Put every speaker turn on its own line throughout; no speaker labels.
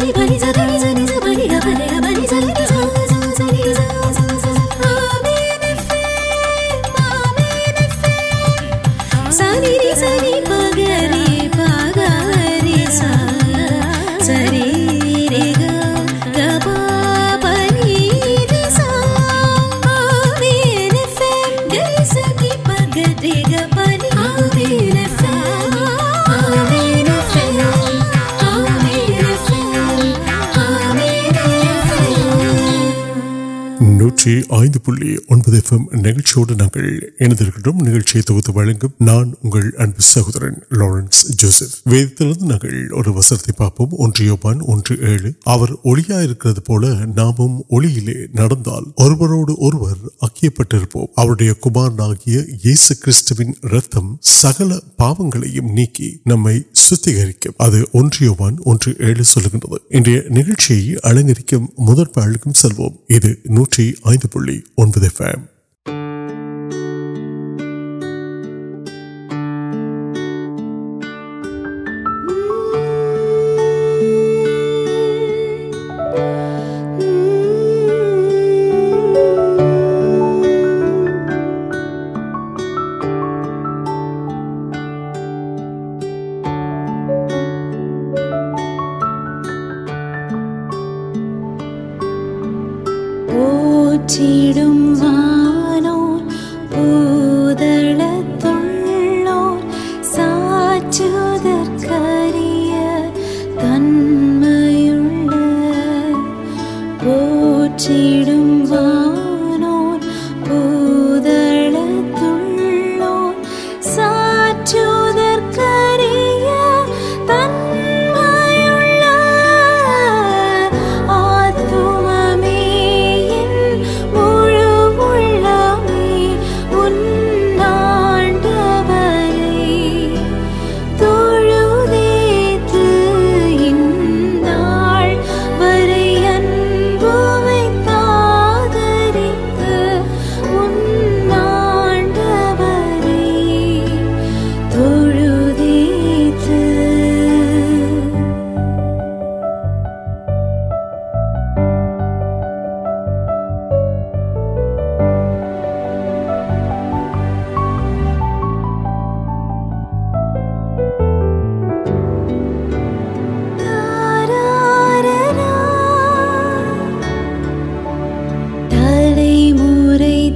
سہورن Lawrence
Joseph ویدر وسرتے نام کمار رتم سکل پاپن نیکی نمبر فیم پی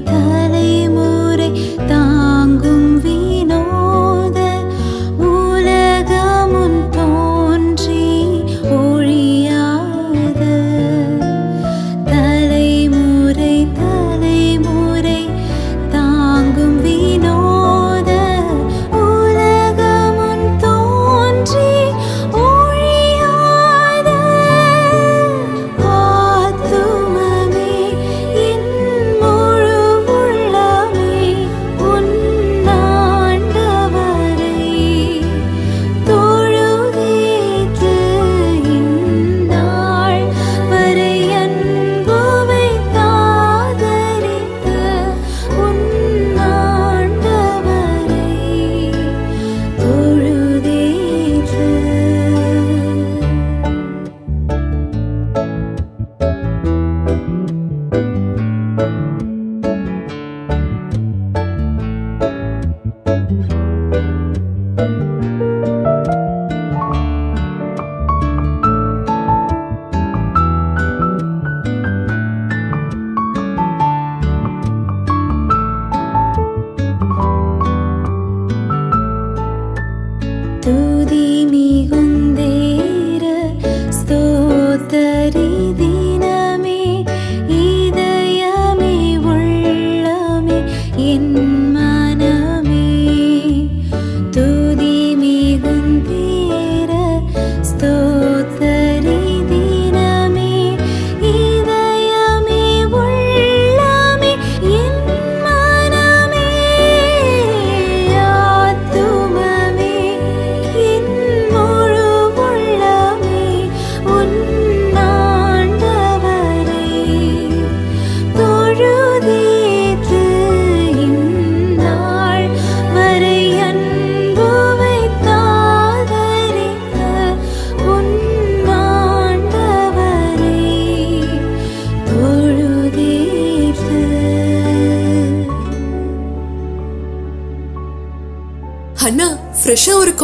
تھا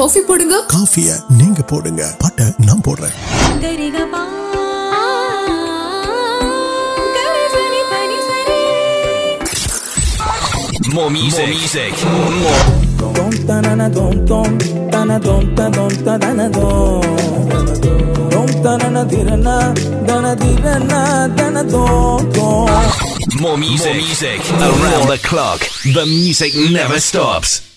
காஃபி போடுங்க
காஃபிய நீங்க போடுங்க பாட்டை நான் போடுறேன்
More music. More music. More.
Don ta na na don don ta na don ta don ta da na don. Don ta na na dira na da na dira na da na don don.
More music. More music. Around the clock, the music never stops.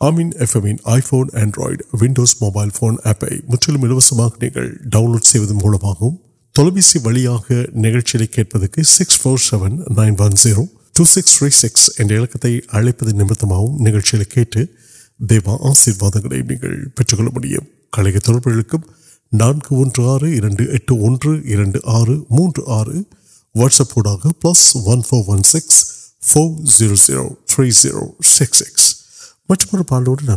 امین ایفمین iPhone Android Windows mobile phone آپ ڈنوڈ مل پی سی نکل six four seven nine one zero two six three six نمت ملک دیو آشیواد call know are motor are what's plus four zero zero three zero six six مجھے پوروڈیاں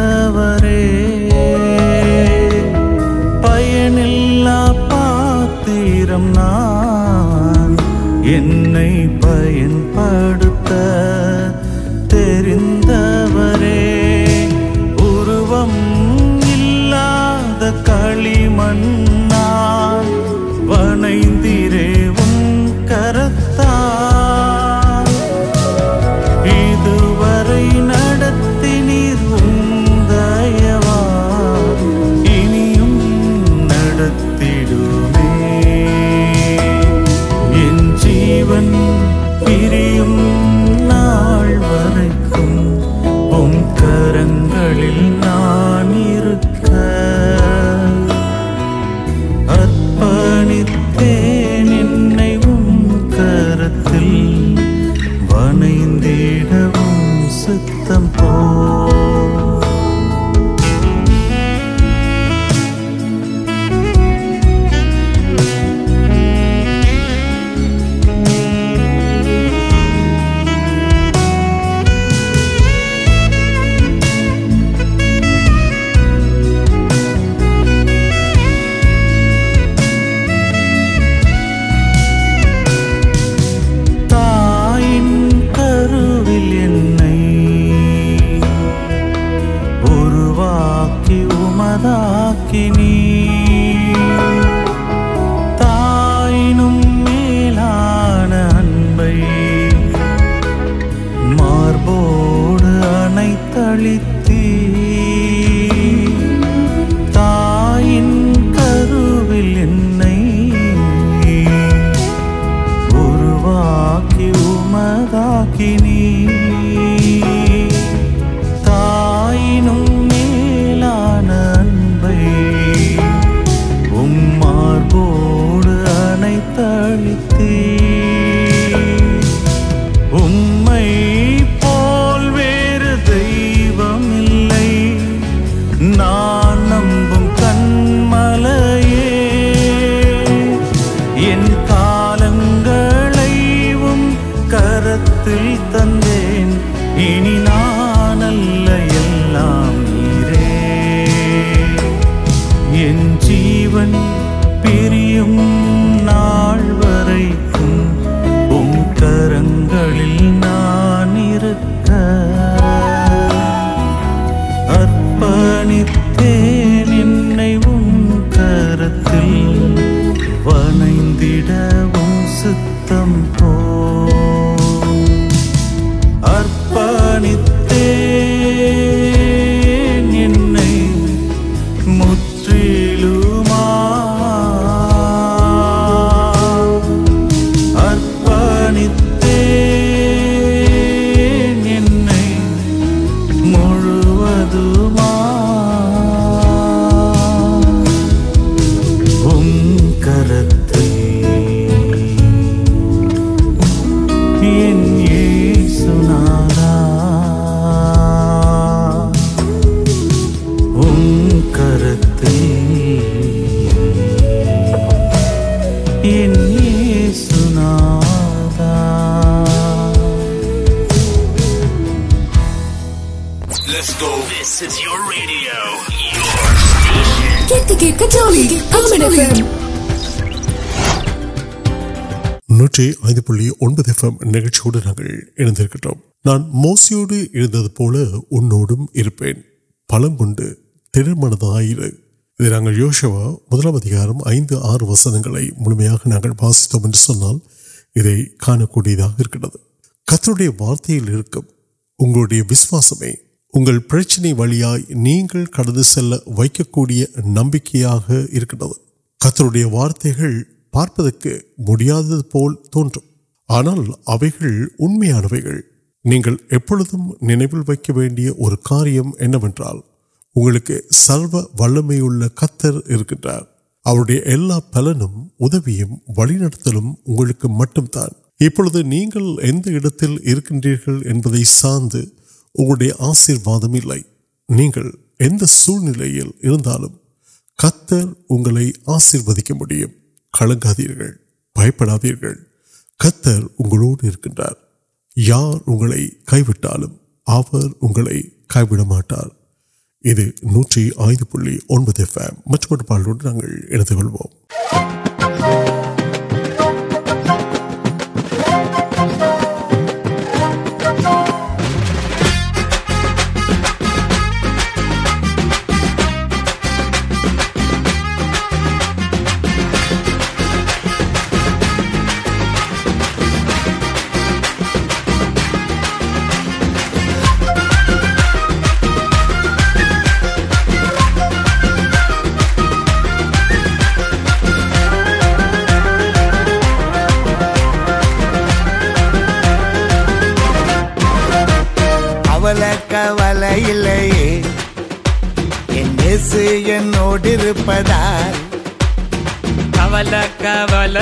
ری
نوکر نان موسیوڈ پول انپین پلم کنڈ ترمن یوشوا مدل آر وسن واسکر کتنے وارت وسواسم اگر پرچنے والیا کٹ سل ویک نمک کتنے وارت پارپد پول تمہارے اور سرو ول کتر پلن مٹم تھی سارے آشیواد سوال یا کئی کئی نوکری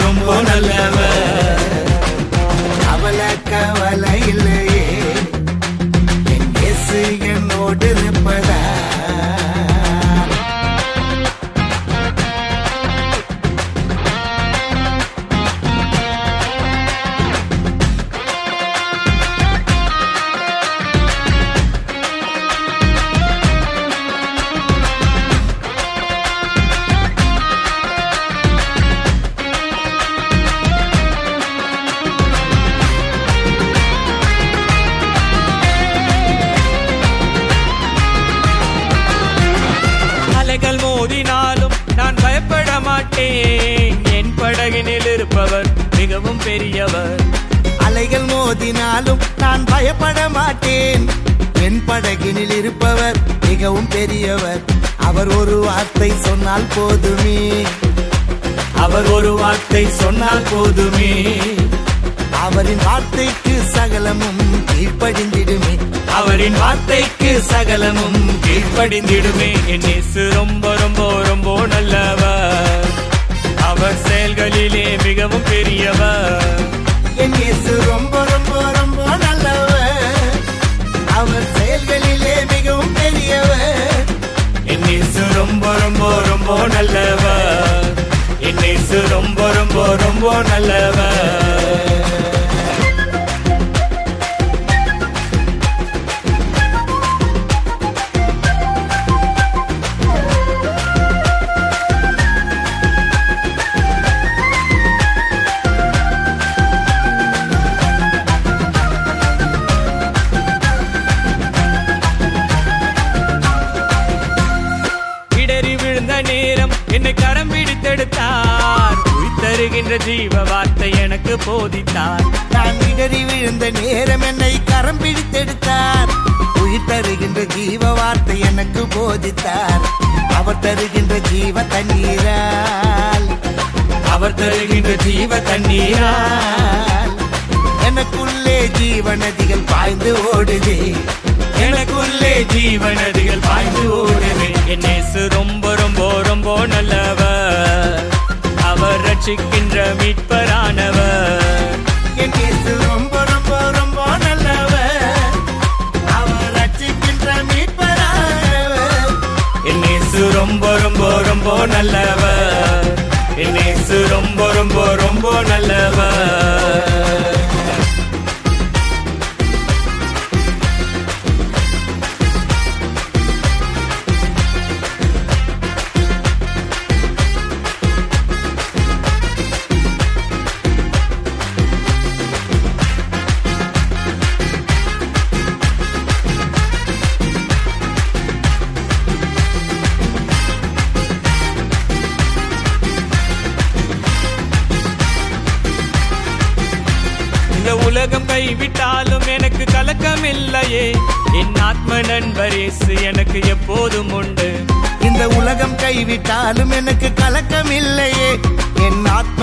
ل موینٹ ملے
گوتم نان بھٹک مجھے وارمی
وارتم
و سم وار
سمپڑے انب رو رو نمبر مجھے رب نو روب روب نل جیت وارت
تنگ جی رو
مرانچ مرانو رب ن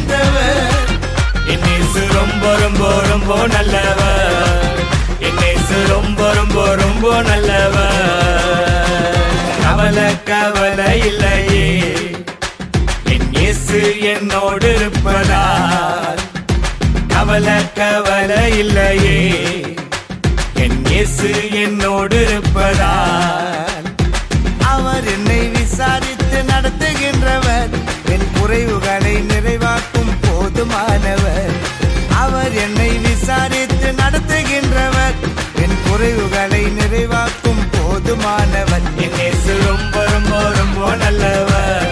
வந்தவ
என்னேசு ரொம்ப ரொம்ப ரொம்ப நல்லவ என்னேசு ரொம்ப ரொம்ப ரொம்ப நல்லவ கவலை கவலை இல்லையே என்னேசு என்னோடு இருப்பதா கவலை கவலை இல்லையே என்னேசு என்னோடு இருப்பதா
அவர் என்னை விசாரித்து நடத்துகின்றவர் என் குறைவுகள் مانے وسارت نمبر
ان سے روب رو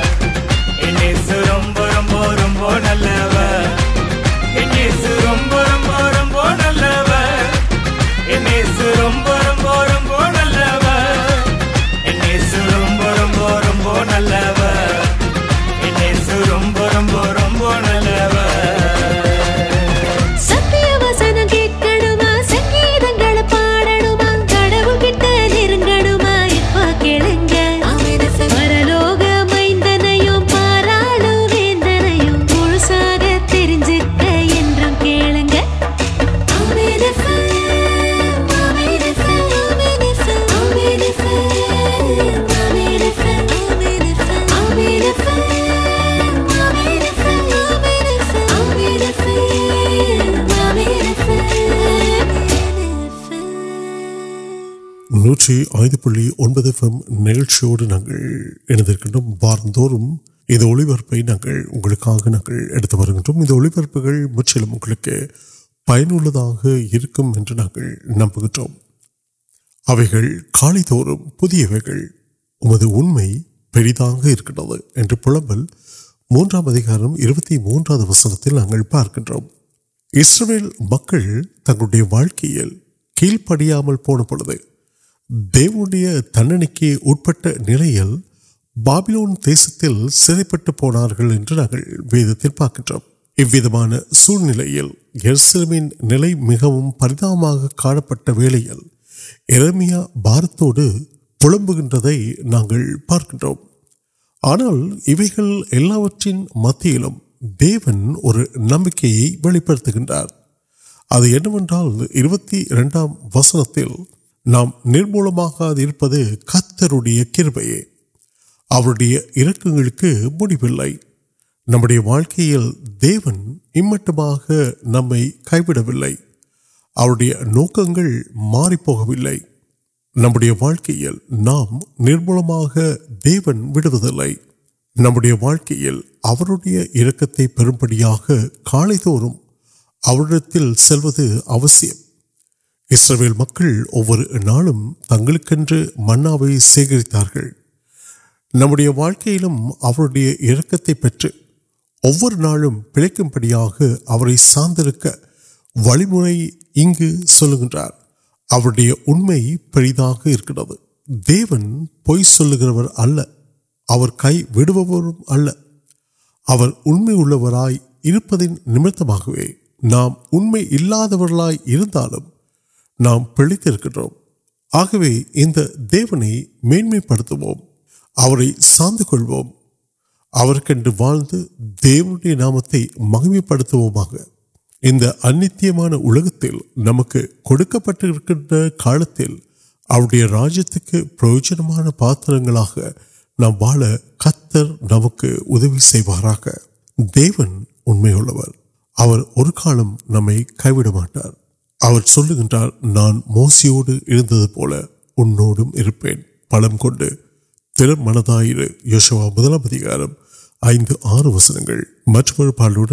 نوشیوڈ واردور پینل نمبر پڑھبل موام ادارتی موٹا وسنگ پارک اسرائیل مکل تک واقعی کیڑ پڑیام پوڑ پڑے دیویہ تنٹ بابلون سیپٹ وید پاک سو نلسلم نئی مجھے پریتاپیا بارتو پارک آنا مت اور نمک وسنگ نام نرموپے کھرپے مڑپل نمبر دیون نئی کئی نوک ماری نمبر واقع نام نرموک دیون نمبر واقع پڑھا کال سلوشم اسرویل مکل تنگے منائی سیکار نمبر واقعی ارکتے نام پڑھے سارک ویمار دیون پوئی سلگر اللہ کئی وڑوپر نام انمل نام پیڑ آگے دیونے سارے کلوکن مہم پڑھو انتیہ نمک راجیہ پروجن پاتر نام واڑ کتر نمک دیون اور نمبر نان موسیوڈ پڑم کل منتر یوشوا مدلار آر وسنگ مٹر پالوڈ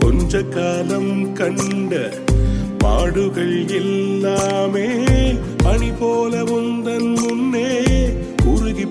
پنیچکل کنام پنی پولی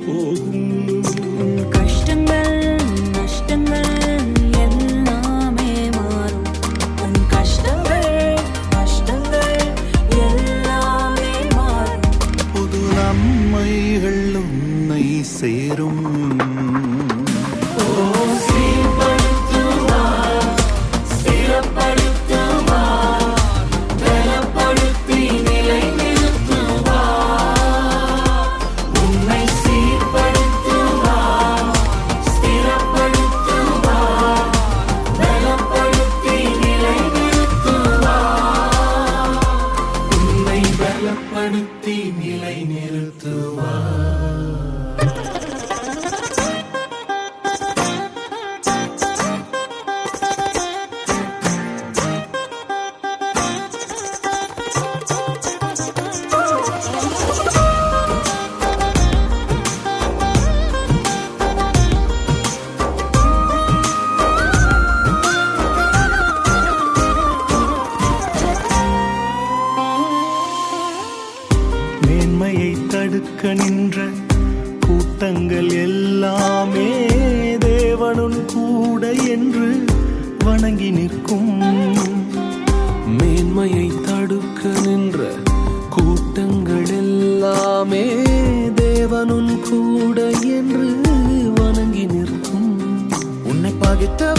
دیوڑ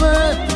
پہ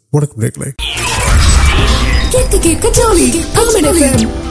Work Bigly.
Kettike Katolik, Common FM.